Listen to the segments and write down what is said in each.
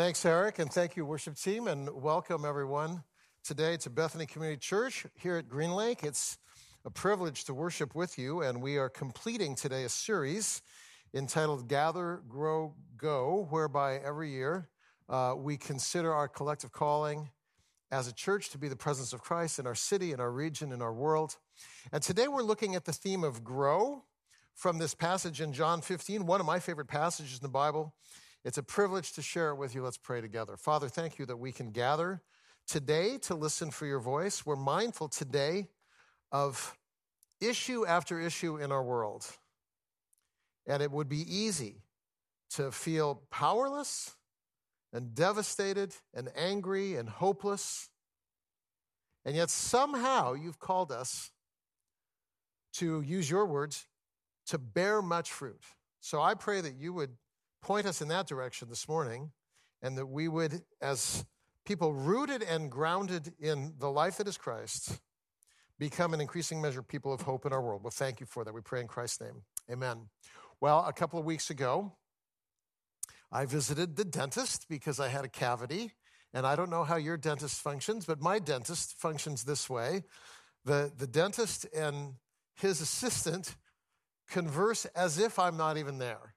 Thanks, Eric, and thank you, worship team, and welcome everyone today to Bethany Community Church here at Green Lake. It's a privilege to worship with you, and we are completing today a series entitled Gather, Grow, Go, whereby every year uh, we consider our collective calling as a church to be the presence of Christ in our city, in our region, in our world. And today we're looking at the theme of grow from this passage in John 15, one of my favorite passages in the Bible. It's a privilege to share it with you. Let's pray together. Father, thank you that we can gather today to listen for your voice. We're mindful today of issue after issue in our world. And it would be easy to feel powerless and devastated and angry and hopeless. And yet, somehow, you've called us to use your words to bear much fruit. So I pray that you would point us in that direction this morning, and that we would, as people rooted and grounded in the life that is Christ, become an increasing measure people of hope in our world. Well, thank you for that. We pray in Christ's name. Amen. Well, a couple of weeks ago, I visited the dentist because I had a cavity. And I don't know how your dentist functions, but my dentist functions this way. The, the dentist and his assistant converse as if I'm not even there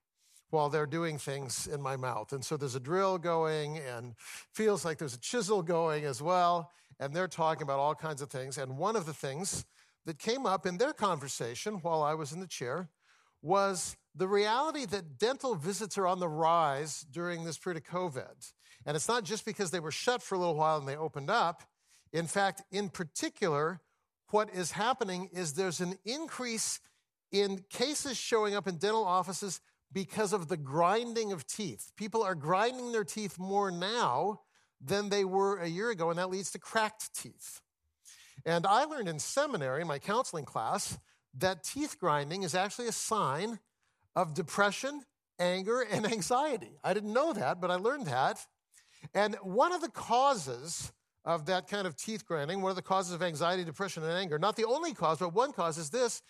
while they're doing things in my mouth. And so there's a drill going and feels like there's a chisel going as well. And they're talking about all kinds of things. And one of the things that came up in their conversation while I was in the chair was the reality that dental visits are on the rise during this period of COVID. And it's not just because they were shut for a little while and they opened up. In fact, in particular, what is happening is there's an increase in cases showing up in dental offices because of the grinding of teeth. People are grinding their teeth more now than they were a year ago, and that leads to cracked teeth. And I learned in seminary, my counseling class, that teeth grinding is actually a sign of depression, anger, and anxiety. I didn't know that, but I learned that. And one of the causes of that kind of teeth grinding, one of the causes of anxiety, depression, and anger, not the only cause, but one cause is this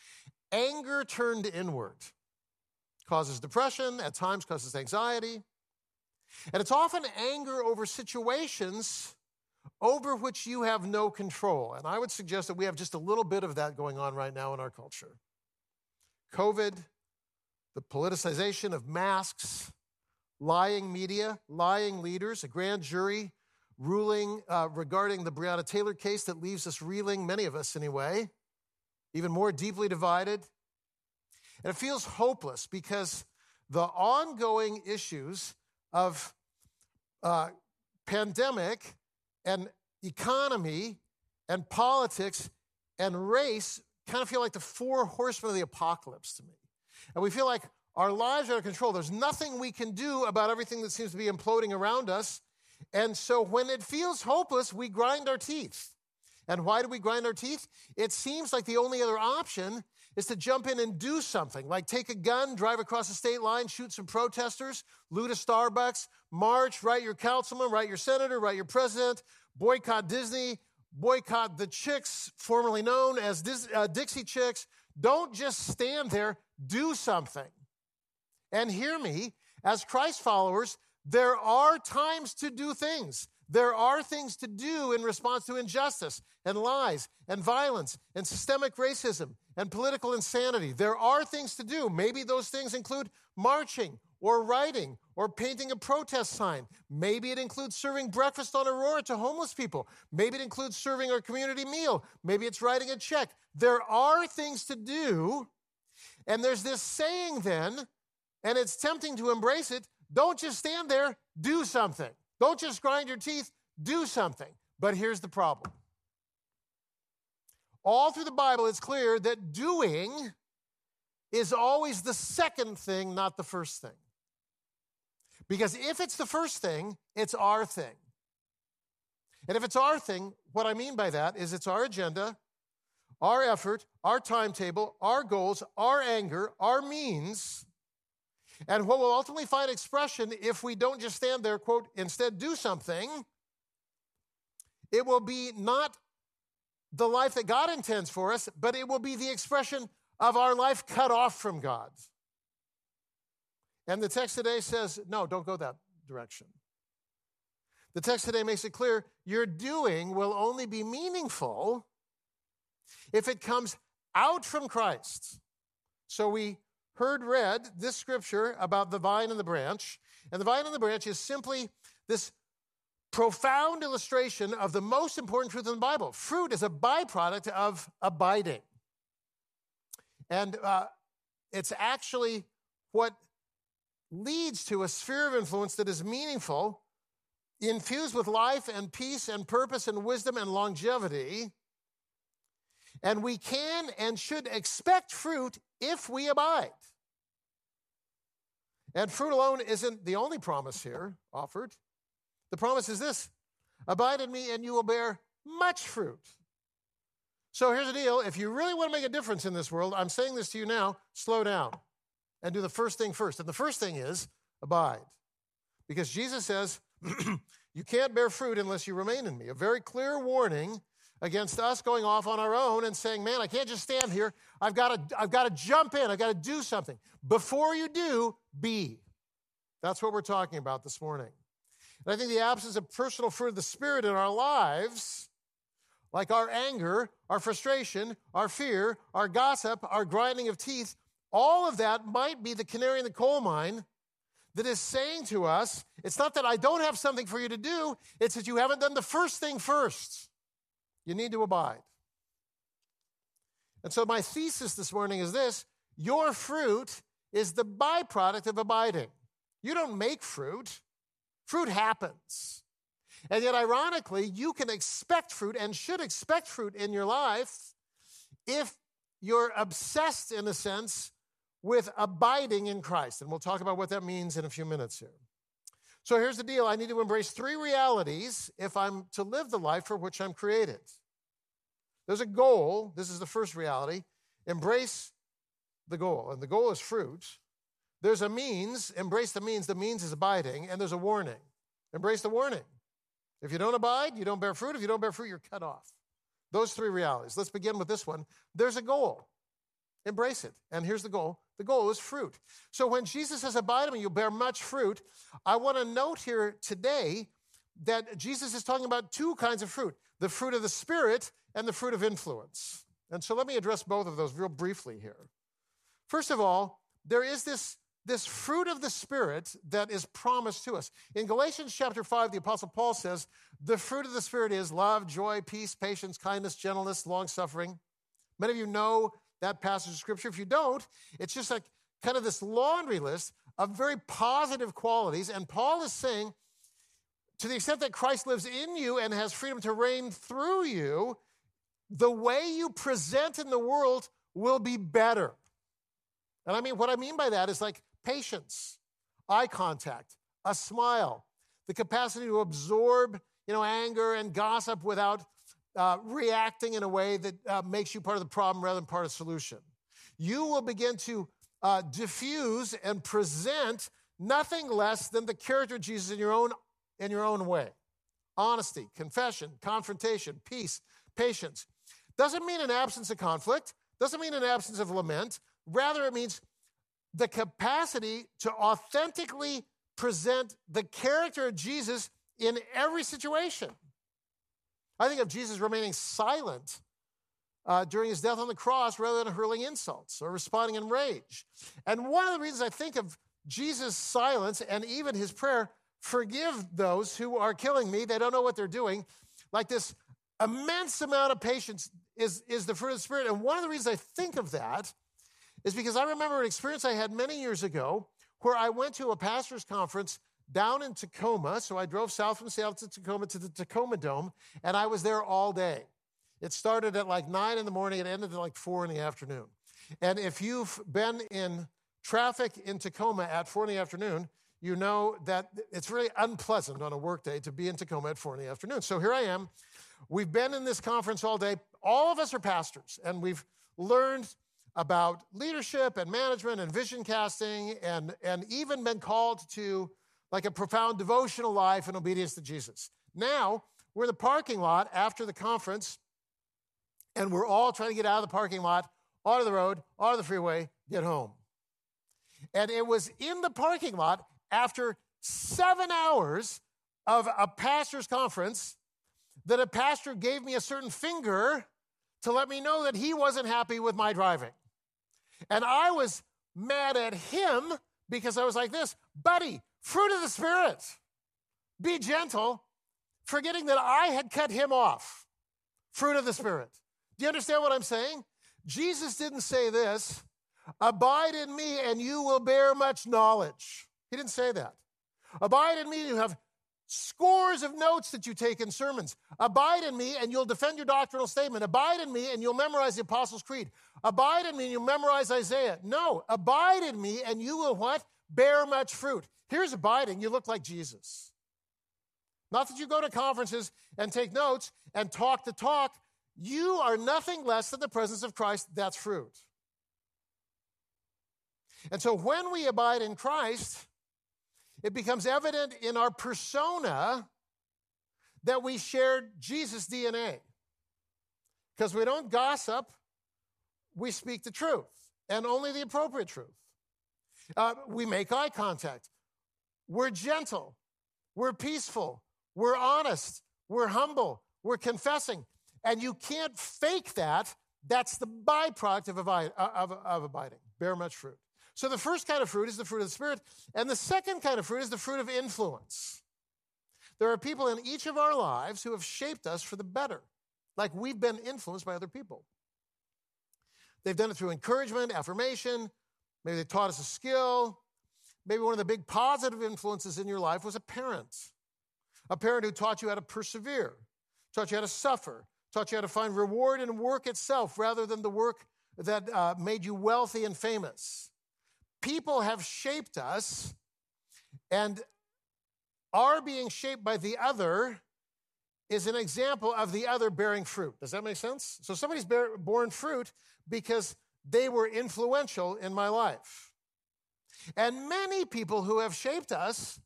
anger turned inward causes depression, at times causes anxiety. And it's often anger over situations over which you have no control. And I would suggest that we have just a little bit of that going on right now in our culture. COVID, the politicization of masks, lying media, lying leaders, a grand jury ruling uh, regarding the Breonna Taylor case that leaves us reeling, many of us anyway, even more deeply divided. And it feels hopeless because the ongoing issues of uh, pandemic and economy and politics and race kind of feel like the four horsemen of the apocalypse to me. And we feel like our lives are out of control. There's nothing we can do about everything that seems to be imploding around us. And so when it feels hopeless, we grind our teeth. And why do we grind our teeth? It seems like the only other option is to jump in and do something, like take a gun, drive across the state line, shoot some protesters, loot a Starbucks, march, write your councilman, write your senator, write your president, boycott Disney, boycott the chicks, formerly known as uh, Dixie Chicks. Don't just stand there, do something. And hear me, as Christ followers, there are times to do things. There are things to do in response to injustice and lies and violence and systemic racism and political insanity. There are things to do. Maybe those things include marching or writing or painting a protest sign. Maybe it includes serving breakfast on Aurora to homeless people. Maybe it includes serving our community meal. Maybe it's writing a check. There are things to do. And there's this saying then, and it's tempting to embrace it don't just stand there, do something. Don't just grind your teeth, do something. But here's the problem. All through the Bible, it's clear that doing is always the second thing, not the first thing. Because if it's the first thing, it's our thing. And if it's our thing, what I mean by that is it's our agenda, our effort, our timetable, our goals, our anger, our means and what will ultimately find expression if we don't just stand there, quote, instead do something, it will be not the life that God intends for us, but it will be the expression of our life cut off from God's. And the text today says, no, don't go that direction. The text today makes it clear your doing will only be meaningful if it comes out from Christ. So we heard read this scripture about the vine and the branch, and the vine and the branch is simply this profound illustration of the most important truth in the Bible. Fruit is a byproduct of abiding. And uh, it's actually what leads to a sphere of influence that is meaningful, infused with life and peace and purpose and wisdom and longevity. And we can and should expect fruit if we abide. And fruit alone isn't the only promise here offered. The promise is this Abide in me, and you will bear much fruit. So here's the deal if you really want to make a difference in this world, I'm saying this to you now slow down and do the first thing first. And the first thing is abide. Because Jesus says, you can't bear fruit unless you remain in me. A very clear warning against us going off on our own and saying, man, I can't just stand here. I've got to, I've got to jump in. I've got to do something. Before you do, be. That's what we're talking about this morning. And I think the absence of personal fruit of the Spirit in our lives, like our anger, our frustration, our fear, our gossip, our grinding of teeth, all of that might be the canary in the coal mine that is saying to us, it's not that I don't have something for you to do, it's that you haven't done the first thing first. You need to abide. And so, my thesis this morning is this your fruit is the byproduct of abiding. You don't make fruit, fruit happens. And yet, ironically, you can expect fruit and should expect fruit in your life if you're obsessed, in a sense, with abiding in Christ. And we'll talk about what that means in a few minutes here. So here's the deal I need to embrace three realities if I'm to live the life for which I'm created. There's a goal. This is the first reality. Embrace the goal. And the goal is fruit. There's a means. Embrace the means. The means is abiding. And there's a warning. Embrace the warning. If you don't abide, you don't bear fruit. If you don't bear fruit, you're cut off. Those three realities. Let's begin with this one. There's a goal. Embrace it. And here's the goal the goal is fruit. So when Jesus says, Abide in me, you'll bear much fruit, I want to note here today that Jesus is talking about two kinds of fruit the fruit of the Spirit and the fruit of influence. And so let me address both of those real briefly here. First of all, there is this, this fruit of the Spirit that is promised to us. In Galatians chapter 5, the Apostle Paul says, The fruit of the Spirit is love, joy, peace, patience, kindness, gentleness, long suffering. Many of you know that passage of scripture. If you don't, it's just like kind of this laundry list of very positive qualities. And Paul is saying, to the extent that Christ lives in you and has freedom to reign through you, the way you present in the world will be better. And I mean, what I mean by that is like patience, eye contact, a smile, the capacity to absorb, you know, anger and gossip without uh, reacting in a way that uh, makes you part of the problem rather than part of the solution. You will begin to uh, diffuse and present nothing less than the character of Jesus in your own, in your own way. Honesty, confession, confrontation, peace, patience. Doesn't mean an absence of conflict, doesn't mean an absence of lament. Rather, it means the capacity to authentically present the character of Jesus in every situation. I think of Jesus remaining silent uh, during his death on the cross rather than hurling insults or responding in rage. And one of the reasons I think of Jesus' silence and even his prayer, forgive those who are killing me, they don't know what they're doing, like this immense amount of patience is, is the fruit of the Spirit. And one of the reasons I think of that is because I remember an experience I had many years ago where I went to a pastor's conference down in Tacoma. So I drove south from Seattle to Tacoma to the Tacoma Dome, and I was there all day. It started at like nine in the morning, it ended at like four in the afternoon. And if you've been in traffic in Tacoma at four in the afternoon, you know that it's really unpleasant on a workday to be in Tacoma at four in the afternoon. So here I am. We've been in this conference all day. All of us are pastors, and we've learned about leadership and management and vision casting, and, and even been called to like a profound devotional life and obedience to Jesus. Now, we're in the parking lot after the conference, and we're all trying to get out of the parking lot, onto the road, onto the freeway, get home. And it was in the parking lot after seven hours of a pastor's conference that a pastor gave me a certain finger to let me know that he wasn't happy with my driving. And I was mad at him because I was like this, buddy, fruit of the Spirit, be gentle, forgetting that I had cut him off. Fruit of the Spirit. Do you understand what I'm saying? Jesus didn't say this, abide in me and you will bear much knowledge. He didn't say that. Abide in me, you have scores of notes that you take in sermons. Abide in me and you'll defend your doctrinal statement. Abide in me and you'll memorize the Apostles' Creed. Abide in me and you'll memorize Isaiah. No, abide in me and you will what? Bear much fruit. Here's abiding. You look like Jesus. Not that you go to conferences and take notes and talk the talk. You are nothing less than the presence of Christ. That's fruit. And so when we abide in Christ, it becomes evident in our persona that we share Jesus' DNA. Because we don't gossip, we speak the truth and only the appropriate truth. Uh, we make eye contact. We're gentle. We're peaceful. We're honest. We're humble. We're confessing. And you can't fake that. That's the byproduct of, abide, uh, of, of abiding. Bear much fruit. So the first kind of fruit is the fruit of the Spirit, and the second kind of fruit is the fruit of influence. There are people in each of our lives who have shaped us for the better, like we've been influenced by other people. They've done it through encouragement, affirmation, maybe they taught us a skill. Maybe one of the big positive influences in your life was a parent. A parent who taught you how to persevere, taught you how to suffer, taught you how to find reward in work itself rather than the work that uh, made you wealthy and famous people have shaped us, and our being shaped by the other is an example of the other bearing fruit. Does that make sense? So somebody's bear, born fruit because they were influential in my life. And many people who have shaped us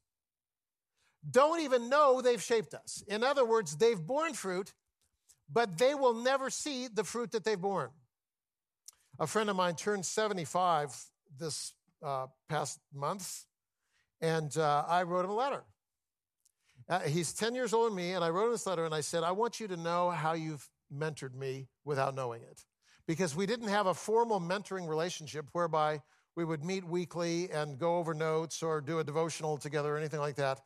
don't even know they've shaped us. In other words, they've borne fruit, but they will never see the fruit that they've borne. A friend of mine turned 75 this uh, past month, and uh, I wrote him a letter. Uh, he's 10 years older than me, and I wrote him this letter, and I said, I want you to know how you've mentored me without knowing it. Because we didn't have a formal mentoring relationship whereby we would meet weekly and go over notes or do a devotional together or anything like that.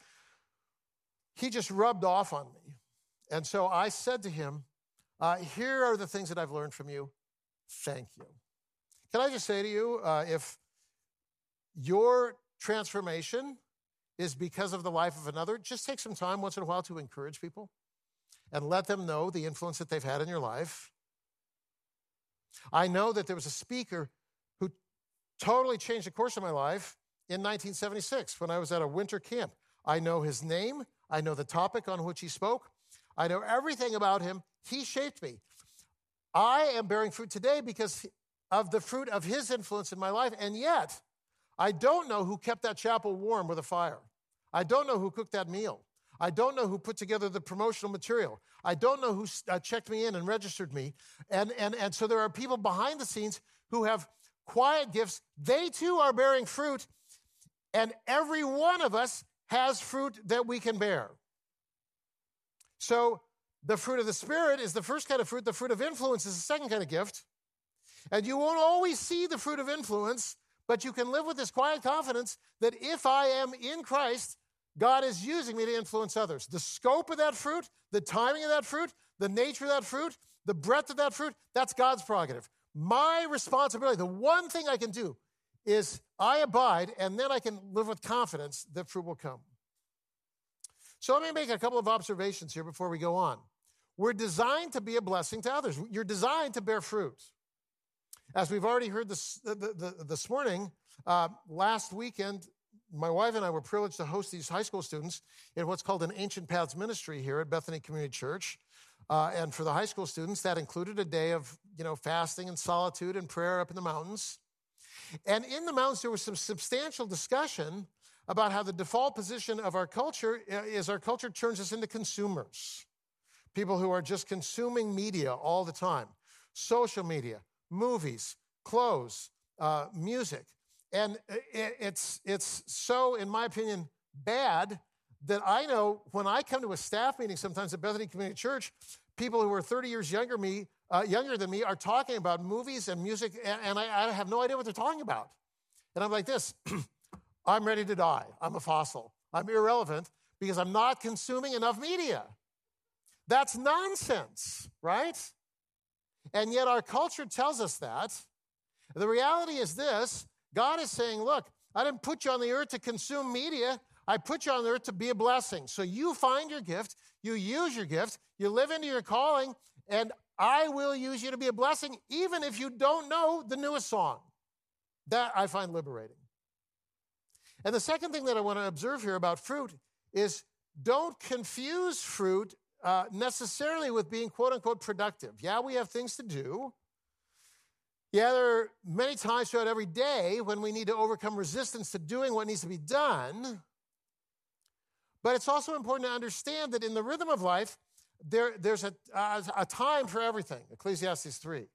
He just rubbed off on me. And so I said to him, uh, Here are the things that I've learned from you. Thank you. Can I just say to you, uh, if your transformation is because of the life of another, just take some time once in a while to encourage people and let them know the influence that they've had in your life. I know that there was a speaker totally changed the course of my life in 1976 when I was at a winter camp. I know his name, I know the topic on which he spoke, I know everything about him. He shaped me. I am bearing fruit today because of the fruit of his influence in my life, and yet, I don't know who kept that chapel warm with a fire. I don't know who cooked that meal. I don't know who put together the promotional material. I don't know who uh, checked me in and registered me. And, and, and so there are people behind the scenes who have quiet gifts. They too are bearing fruit. And every one of us has fruit that we can bear. So the fruit of the Spirit is the first kind of fruit. The fruit of influence is the second kind of gift. And you won't always see the fruit of influence but you can live with this quiet confidence that if I am in Christ, God is using me to influence others. The scope of that fruit, the timing of that fruit, the nature of that fruit, the breadth of that fruit, that's God's prerogative. My responsibility, the one thing I can do is I abide, and then I can live with confidence that fruit will come. So let me make a couple of observations here before we go on. We're designed to be a blessing to others. You're designed to bear fruit. As we've already heard this, this morning, uh, last weekend, my wife and I were privileged to host these high school students in what's called an Ancient Paths ministry here at Bethany Community Church. Uh, and for the high school students, that included a day of you know fasting and solitude and prayer up in the mountains. And in the mountains, there was some substantial discussion about how the default position of our culture uh, is our culture turns us into consumers, people who are just consuming media all the time, social media, movies, clothes, uh, music. And it's, it's so, in my opinion, bad that I know when I come to a staff meeting sometimes at Bethany Community Church, people who are 30 years younger me, uh, younger than me, are talking about movies and music, and, and I, I have no idea what they're talking about. And I'm like this I'm ready to die. I'm a fossil. I'm irrelevant because I'm not consuming enough media. That's nonsense, right? And yet our culture tells us that. The reality is this God is saying, look, I didn't put you on the earth to consume media. I put you on the earth to be a blessing. So you find your gift, you use your gifts, you live into your calling, and I will use you to be a blessing, even if you don't know the newest song. That I find liberating. And the second thing that I want to observe here about fruit is don't confuse fruit uh, necessarily with being quote unquote productive. Yeah, we have things to do. Yeah, there are many times throughout every day when we need to overcome resistance to doing what needs to be done. But it's also important to understand that in the rhythm of life, there, there's a, a, a time for everything. Ecclesiastes 3.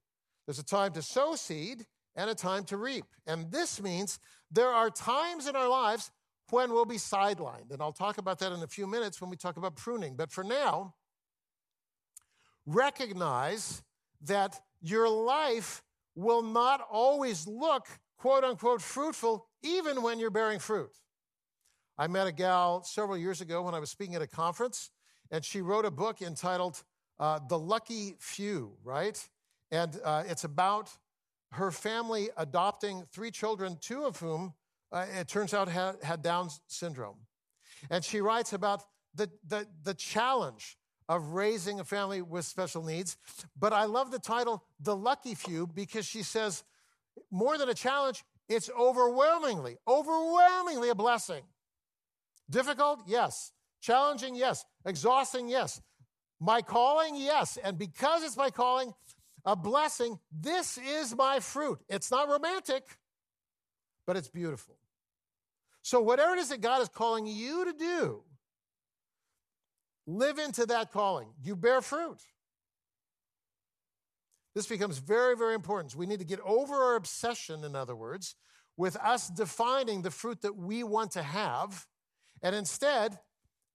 There's a time to sow seed and a time to reap. And this means there are times in our lives when we'll be sidelined. And I'll talk about that in a few minutes when we talk about pruning. But for now, recognize that your life will not always look quote unquote fruitful, even when you're bearing fruit. I met a gal several years ago when I was speaking at a conference, and she wrote a book entitled uh, The Lucky Few, right? And uh, it's about her family adopting three children, two of whom uh, it turns out had, had Down syndrome. And she writes about the, the, the challenge of raising a family with special needs. But I love the title, The Lucky Few, because she says, more than a challenge, it's overwhelmingly, overwhelmingly a blessing. Difficult? Yes. Challenging? Yes. Exhausting? Yes. My calling? Yes. And because it's my calling, a blessing, this is my fruit. It's not romantic, but it's beautiful. So, whatever it is that God is calling you to do, live into that calling. You bear fruit. This becomes very, very important. We need to get over our obsession, in other words, with us defining the fruit that we want to have, and instead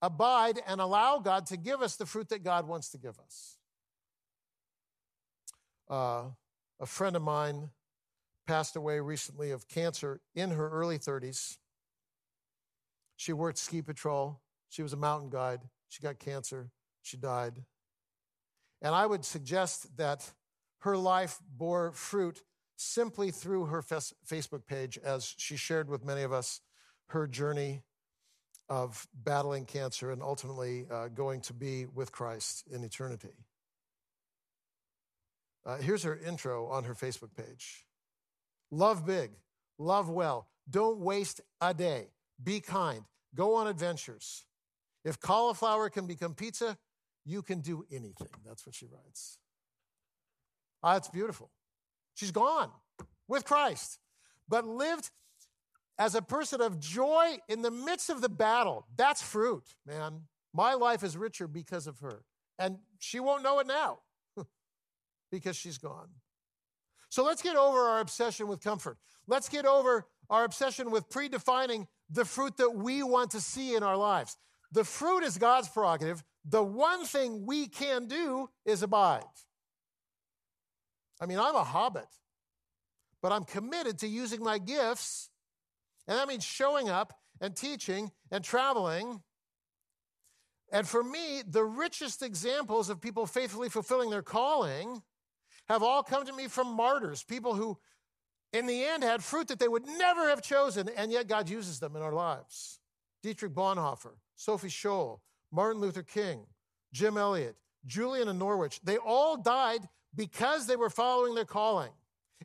abide and allow God to give us the fruit that God wants to give us. Uh, a friend of mine passed away recently of cancer in her early 30s. She worked ski patrol. She was a mountain guide. She got cancer. She died. And I would suggest that her life bore fruit simply through her Facebook page as she shared with many of us her journey of battling cancer and ultimately uh, going to be with Christ in eternity. Uh, here's her intro on her Facebook page Love big, love well, don't waste a day, be kind, go on adventures. If cauliflower can become pizza, you can do anything. That's what she writes. Ah, it's beautiful. She's gone with Christ, but lived as a person of joy in the midst of the battle. That's fruit, man. My life is richer because of her. And she won't know it now because she's gone. So let's get over our obsession with comfort. Let's get over our obsession with predefining the fruit that we want to see in our lives. The fruit is God's prerogative. The one thing we can do is abide. I mean, I'm a hobbit, but I'm committed to using my gifts, and that means showing up and teaching and traveling. And for me, the richest examples of people faithfully fulfilling their calling have all come to me from martyrs, people who, in the end, had fruit that they would never have chosen, and yet God uses them in our lives. Dietrich Bonhoeffer, Sophie Scholl, Martin Luther King, Jim Elliot, Julian of Norwich, they all died because they were following their calling.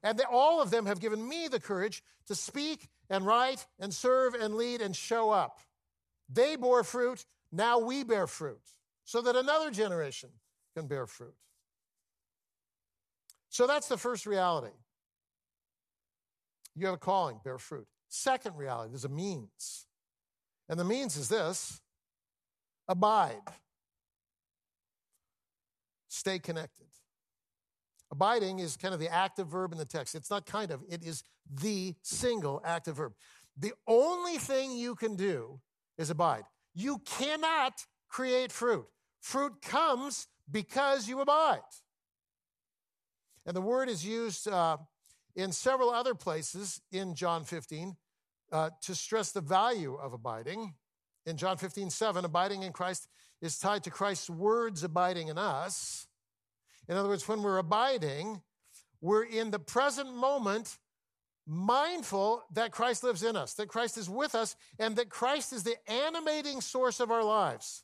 And all of them have given me the courage to speak and write and serve and lead and show up. They bore fruit, now we bear fruit, so that another generation can bear fruit. So that's the first reality. You have a calling, bear fruit. Second reality, there's a means. And the means is this abide, stay connected. Abiding is kind of the active verb in the text. It's not kind of, it is the single active verb. The only thing you can do is abide. You cannot create fruit. Fruit comes because you abide. And the word is used uh, in several other places in John 15 uh, to stress the value of abiding. In John 15, 7, abiding in Christ is tied to Christ's words abiding in us. In other words, when we're abiding, we're in the present moment mindful that Christ lives in us, that Christ is with us, and that Christ is the animating source of our lives.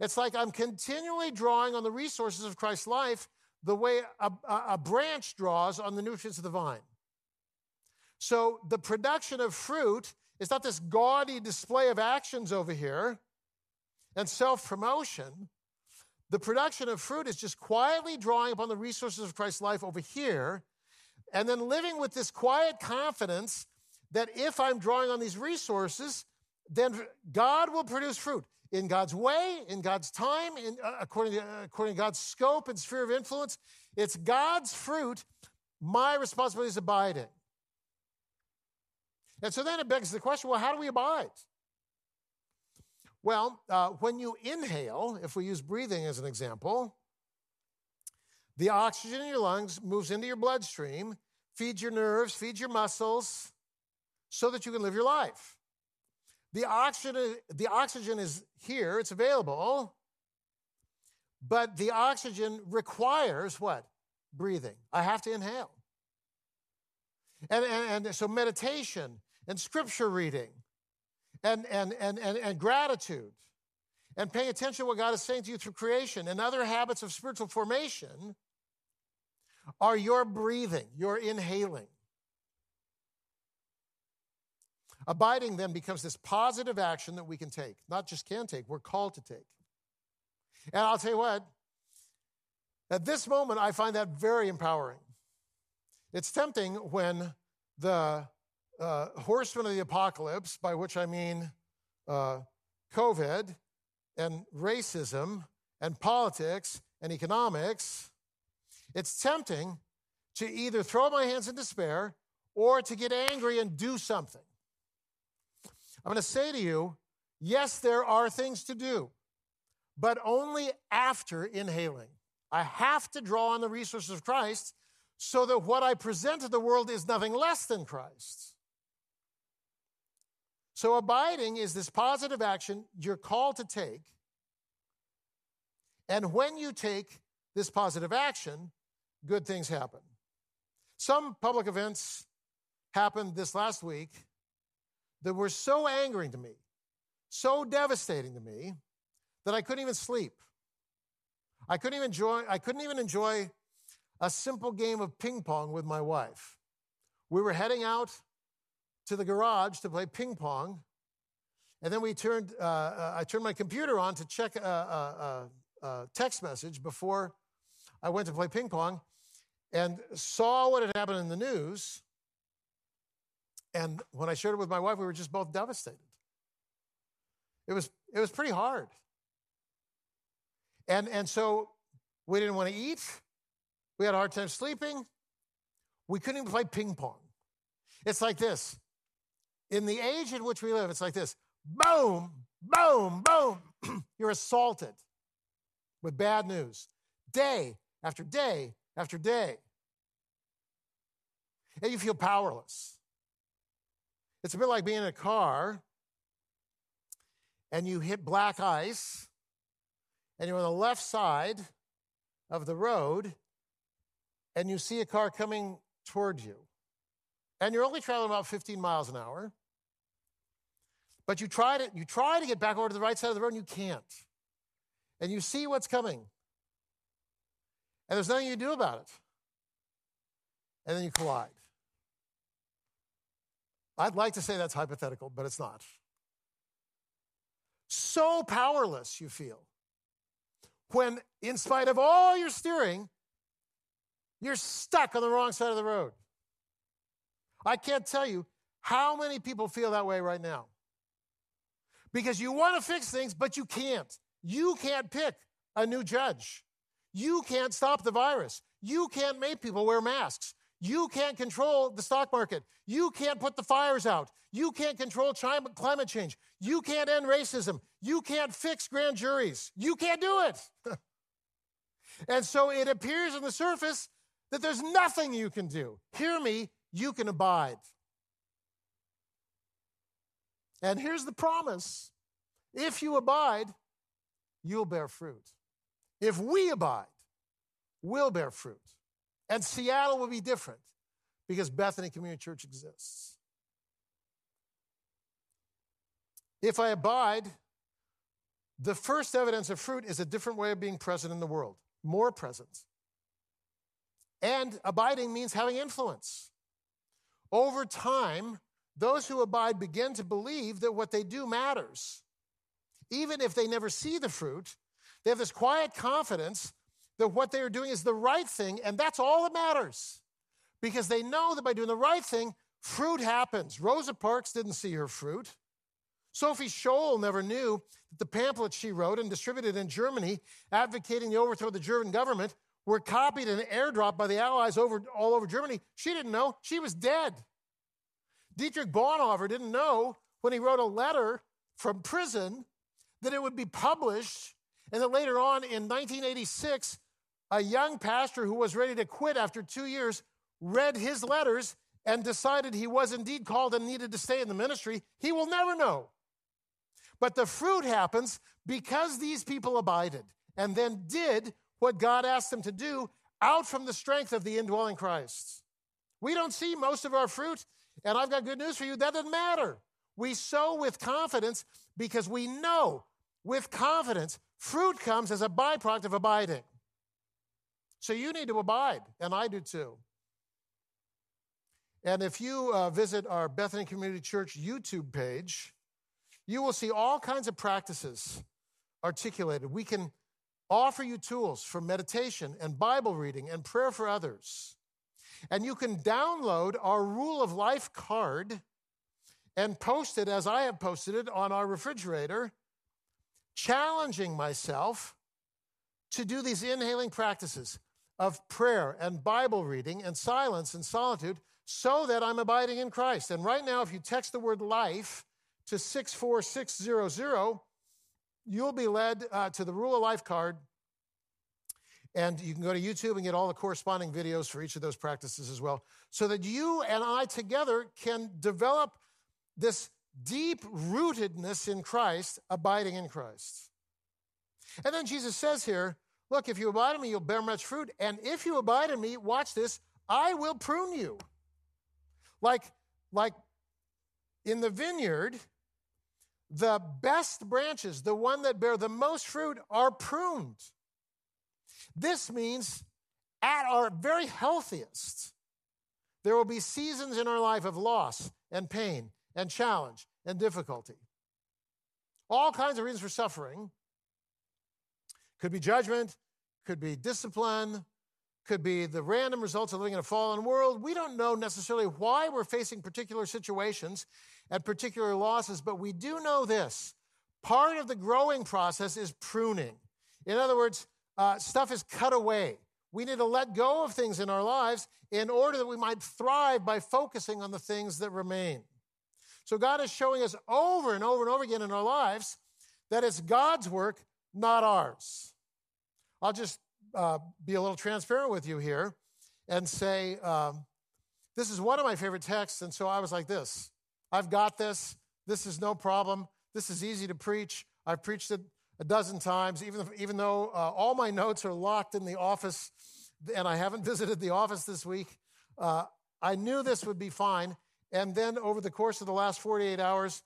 It's like I'm continually drawing on the resources of Christ's life the way a, a, branch draws on the nutrients of the vine. So the production of fruit is not this gaudy display of actions over here and self promotion. The production of fruit is just quietly drawing upon the resources of Christ's life over here and then living with this quiet confidence that if I'm drawing on these resources, then God will produce fruit in God's way, in God's time, in, uh, according, to, uh, according to God's scope and sphere of influence. It's God's fruit. My responsibility is abiding. And so then it begs the question well, how do we abide? Well, uh, when you inhale, if we use breathing as an example, the oxygen in your lungs moves into your bloodstream, feeds your nerves, feeds your muscles, so that you can live your life. The oxygen, the oxygen is here, it's available, but the oxygen requires what? Breathing. I have to inhale. And, and, and so meditation and scripture reading and, and, and, and, and gratitude and paying attention to what God is saying to you through creation and other habits of spiritual formation are your breathing, your inhaling. Abiding then becomes this positive action that we can take, not just can take, we're called to take. And I'll tell you what, at this moment, I find that very empowering. It's tempting when the uh, horsemen of the apocalypse, by which I mean uh, COVID and racism and politics and economics, it's tempting to either throw my hands in despair or to get angry and do something. I'm going to say to you yes, there are things to do, but only after inhaling. I have to draw on the resources of Christ so that what I present to the world is nothing less than Christ. So, abiding is this positive action you're called to take. And when you take this positive action, good things happen. Some public events happened this last week that were so angering to me, so devastating to me, that I couldn't even sleep. I couldn't even enjoy, I couldn't even enjoy a simple game of ping pong with my wife. We were heading out to the garage to play ping pong, and then we turned, uh, uh, I turned my computer on to check a, a, a, text message before I went to play ping pong, and saw what had happened in the news. And when I shared it with my wife, we were just both devastated. It was, it was pretty hard. And, and so we didn't want to eat. We had a hard time sleeping. We couldn't even play ping pong. It's like this. In the age in which we live, it's like this boom, boom, boom. You're assaulted with bad news day after day after day and you feel powerless. It's a bit like being in a car and you hit black ice and you're on the left side of the road and you see a car coming toward you. And you're only traveling about 15 miles an hour. But you try to you try to get back over to the right side of the road and you can't. And you see what's coming. And there's nothing you can do about it. And then you collide. I'd like to say that's hypothetical, but it's not. So powerless you feel when, in spite of all your steering, you're stuck on the wrong side of the road. I can't tell you how many people feel that way right now. Because you want to fix things, but you can't. You can't pick a new judge. You can't stop the virus. You can't make people wear masks. You can't control the stock market. You can't put the fires out. You can't control climate change. You can't end racism. You can't fix grand juries. You can't do it. and so it appears on the surface that there's nothing you can do. Hear me, you can abide. And here's the promise if you abide, you'll bear fruit. If we abide, we'll bear fruit. And Seattle will be different because Bethany Community Church exists. If I abide, the first evidence of fruit is a different way of being present in the world, more presence. And abiding means having influence. Over time, those who abide begin to believe that what they do matters. Even if they never see the fruit, they have this quiet confidence that what they are doing is the right thing, and that's all that matters. Because they know that by doing the right thing, fruit happens. Rosa Parks didn't see her fruit. Sophie Scholl never knew that the pamphlets she wrote and distributed in Germany advocating the overthrow of the German government were copied and airdropped by the Allies over, all over Germany. She didn't know. She was dead. Dietrich Bonhoeffer didn't know when he wrote a letter from prison that it would be published, and that later on in 1986, a young pastor who was ready to quit after two years read his letters and decided he was indeed called and needed to stay in the ministry. He will never know. But the fruit happens because these people abided and then did what God asked them to do out from the strength of the indwelling Christ. We don't see most of our fruit and I've got good news for you that doesn't matter. We sow with confidence because we know with confidence fruit comes as a byproduct of abiding. So you need to abide, and I do too. And if you uh, visit our Bethany Community Church YouTube page, you will see all kinds of practices articulated. We can offer you tools for meditation and Bible reading and prayer for others. And you can download our Rule of Life card and post it as I have posted it on our refrigerator, challenging myself to do these inhaling practices of prayer and Bible reading and silence and solitude so that I'm abiding in Christ. And right now, if you text the word life to 64600, you'll be led uh, to the Rule of Life card and you can go to YouTube and get all the corresponding videos for each of those practices as well, so that you and I together can develop this deep rootedness in Christ, abiding in Christ. And then Jesus says here, Look, if you abide in me, you'll bear much fruit. And if you abide in me, watch this, I will prune you. Like, like in the vineyard, the best branches, the one that bear the most fruit, are pruned. This means at our very healthiest, there will be seasons in our life of loss and pain and challenge and difficulty. All kinds of reasons for suffering. Could be judgment, could be discipline, could be the random results of living in a fallen world. We don't know necessarily why we're facing particular situations and particular losses, but we do know this. Part of the growing process is pruning. In other words, uh, stuff is cut away. We need to let go of things in our lives in order that we might thrive by focusing on the things that remain. So God is showing us over and over and over again in our lives that it's God's work, not ours. I'll just uh, be a little transparent with you here and say, um, this is one of my favorite texts. And so I was like, this I've got this. This is no problem. This is easy to preach. I've preached it a dozen times, even, even though uh, all my notes are locked in the office and I haven't visited the office this week. Uh, I knew this would be fine. And then over the course of the last 48 hours,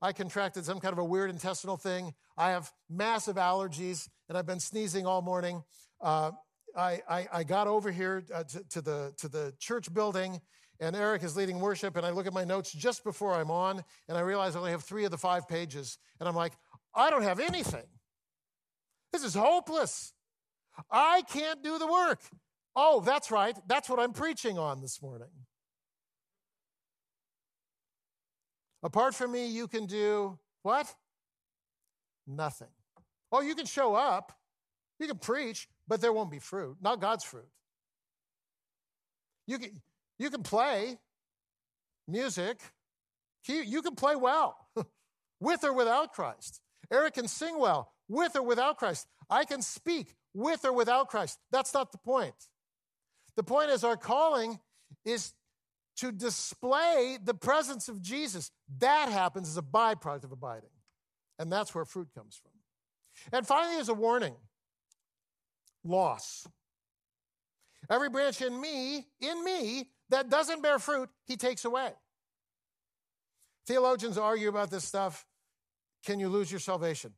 I contracted some kind of a weird intestinal thing. I have massive allergies and I've been sneezing all morning. Uh, I, I, I, got over here uh, to, to, the, to the church building and Eric is leading worship, and I look at my notes just before I'm on, and I realize I only have three of the five pages. And I'm like, I don't have anything. This is hopeless. I can't do the work. Oh, that's right. That's what I'm preaching on this morning. Apart from me, you can do what? Nothing. Oh, you can show up, you can preach, but there won't be fruit, not God's fruit. You can, You can play music. You can play well with or without Christ. Eric can sing well with or without Christ. I can speak with or without Christ. That's not the point. The point is, our calling is to display the presence of Jesus. That happens as a byproduct of abiding. And that's where fruit comes from. And finally, there's a warning loss. Every branch in me, in me, that doesn't bear fruit, he takes away. Theologians argue about this stuff. Can you lose your salvation?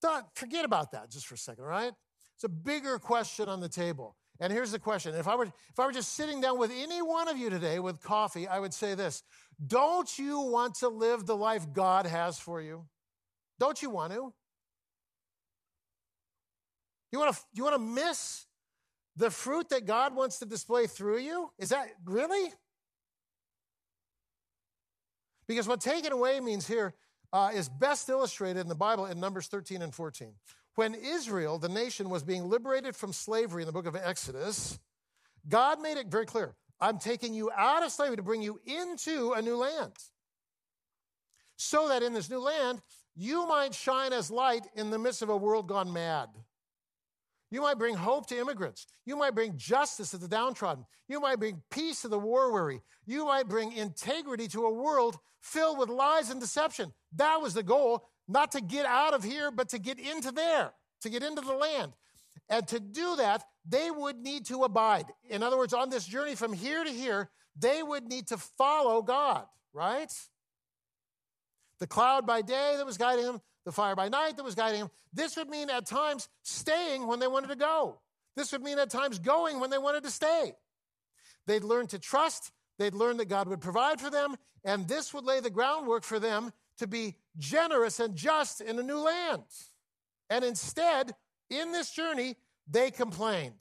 Don't, forget about that just for a second, right? It's a bigger question on the table. And here's the question. If I were if I were just sitting down with any one of you today with coffee, I would say this. Don't you want to live the life God has for you? Don't you want to? You want to you want to miss the fruit that God wants to display through you? Is that really? Because what taken away means here uh, is best illustrated in the Bible in Numbers 13 and 14. When Israel, the nation, was being liberated from slavery in the book of Exodus, God made it very clear I'm taking you out of slavery to bring you into a new land. So that in this new land, you might shine as light in the midst of a world gone mad. You might bring hope to immigrants. You might bring justice to the downtrodden. You might bring peace to the war weary. You might bring integrity to a world filled with lies and deception. That was the goal, not to get out of here, but to get into there, to get into the land. And to do that, they would need to abide. In other words, on this journey from here to here, they would need to follow God, right? The cloud by day that was guiding them, the fire by night that was guiding them. This would mean at times staying when they wanted to go. This would mean at times going when they wanted to stay. They'd learn to trust, they'd learn that God would provide for them, and this would lay the groundwork for them to be generous and just in a new land. And instead, in this journey, they complained.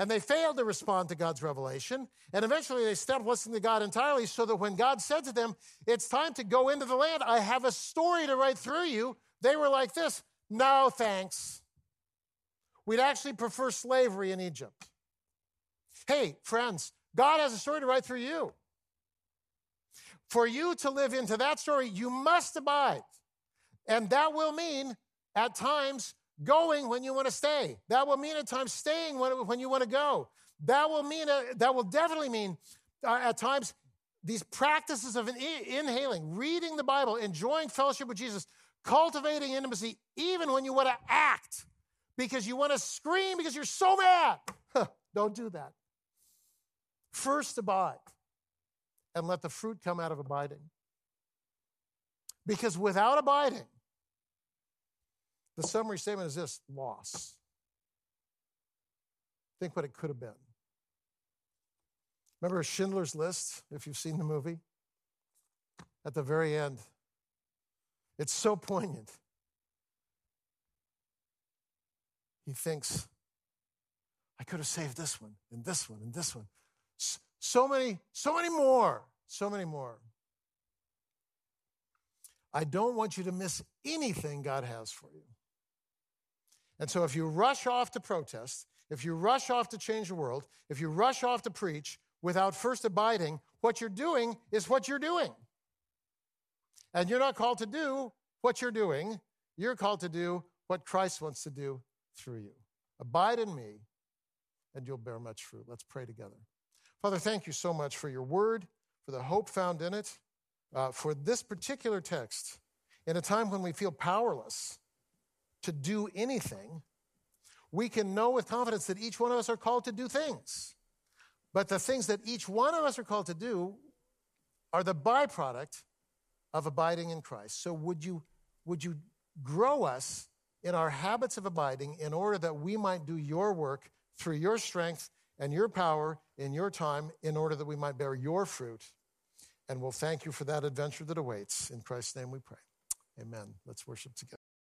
And they failed to respond to God's revelation. And eventually they stopped listening to God entirely, so that when God said to them, It's time to go into the land, I have a story to write through you, they were like this No, thanks. We'd actually prefer slavery in Egypt. Hey, friends, God has a story to write through you. For you to live into that story, you must abide. And that will mean, at times, going when you want to stay. That will mean at times staying when, when you want to go. That will mean, that will definitely mean uh, at times these practices of inhaling, reading the Bible, enjoying fellowship with Jesus, cultivating intimacy, even when you want to act because you want to scream because you're so mad. Don't do that. First, abide and let the fruit come out of abiding. Because without abiding, the summary statement is this loss. Think what it could have been. Remember Schindler's List, if you've seen the movie? At the very end, it's so poignant. He thinks, I could have saved this one, and this one, and this one. So many, so many more, so many more. I don't want you to miss anything God has for you. And so if you rush off to protest, if you rush off to change the world, if you rush off to preach without first abiding, what you're doing is what you're doing. And you're not called to do what you're doing, you're called to do what Christ wants to do through you. Abide in me, and you'll bear much fruit. Let's pray together. Father, thank you so much for your word, for the hope found in it, uh, for this particular text. In a time when we feel powerless, to do anything, we can know with confidence that each one of us are called to do things. But the things that each one of us are called to do are the byproduct of abiding in Christ. So would you would you grow us in our habits of abiding in order that we might do your work through your strength and your power in your time in order that we might bear your fruit. And we'll thank you for that adventure that awaits. In Christ's name we pray. Amen. Let's worship together.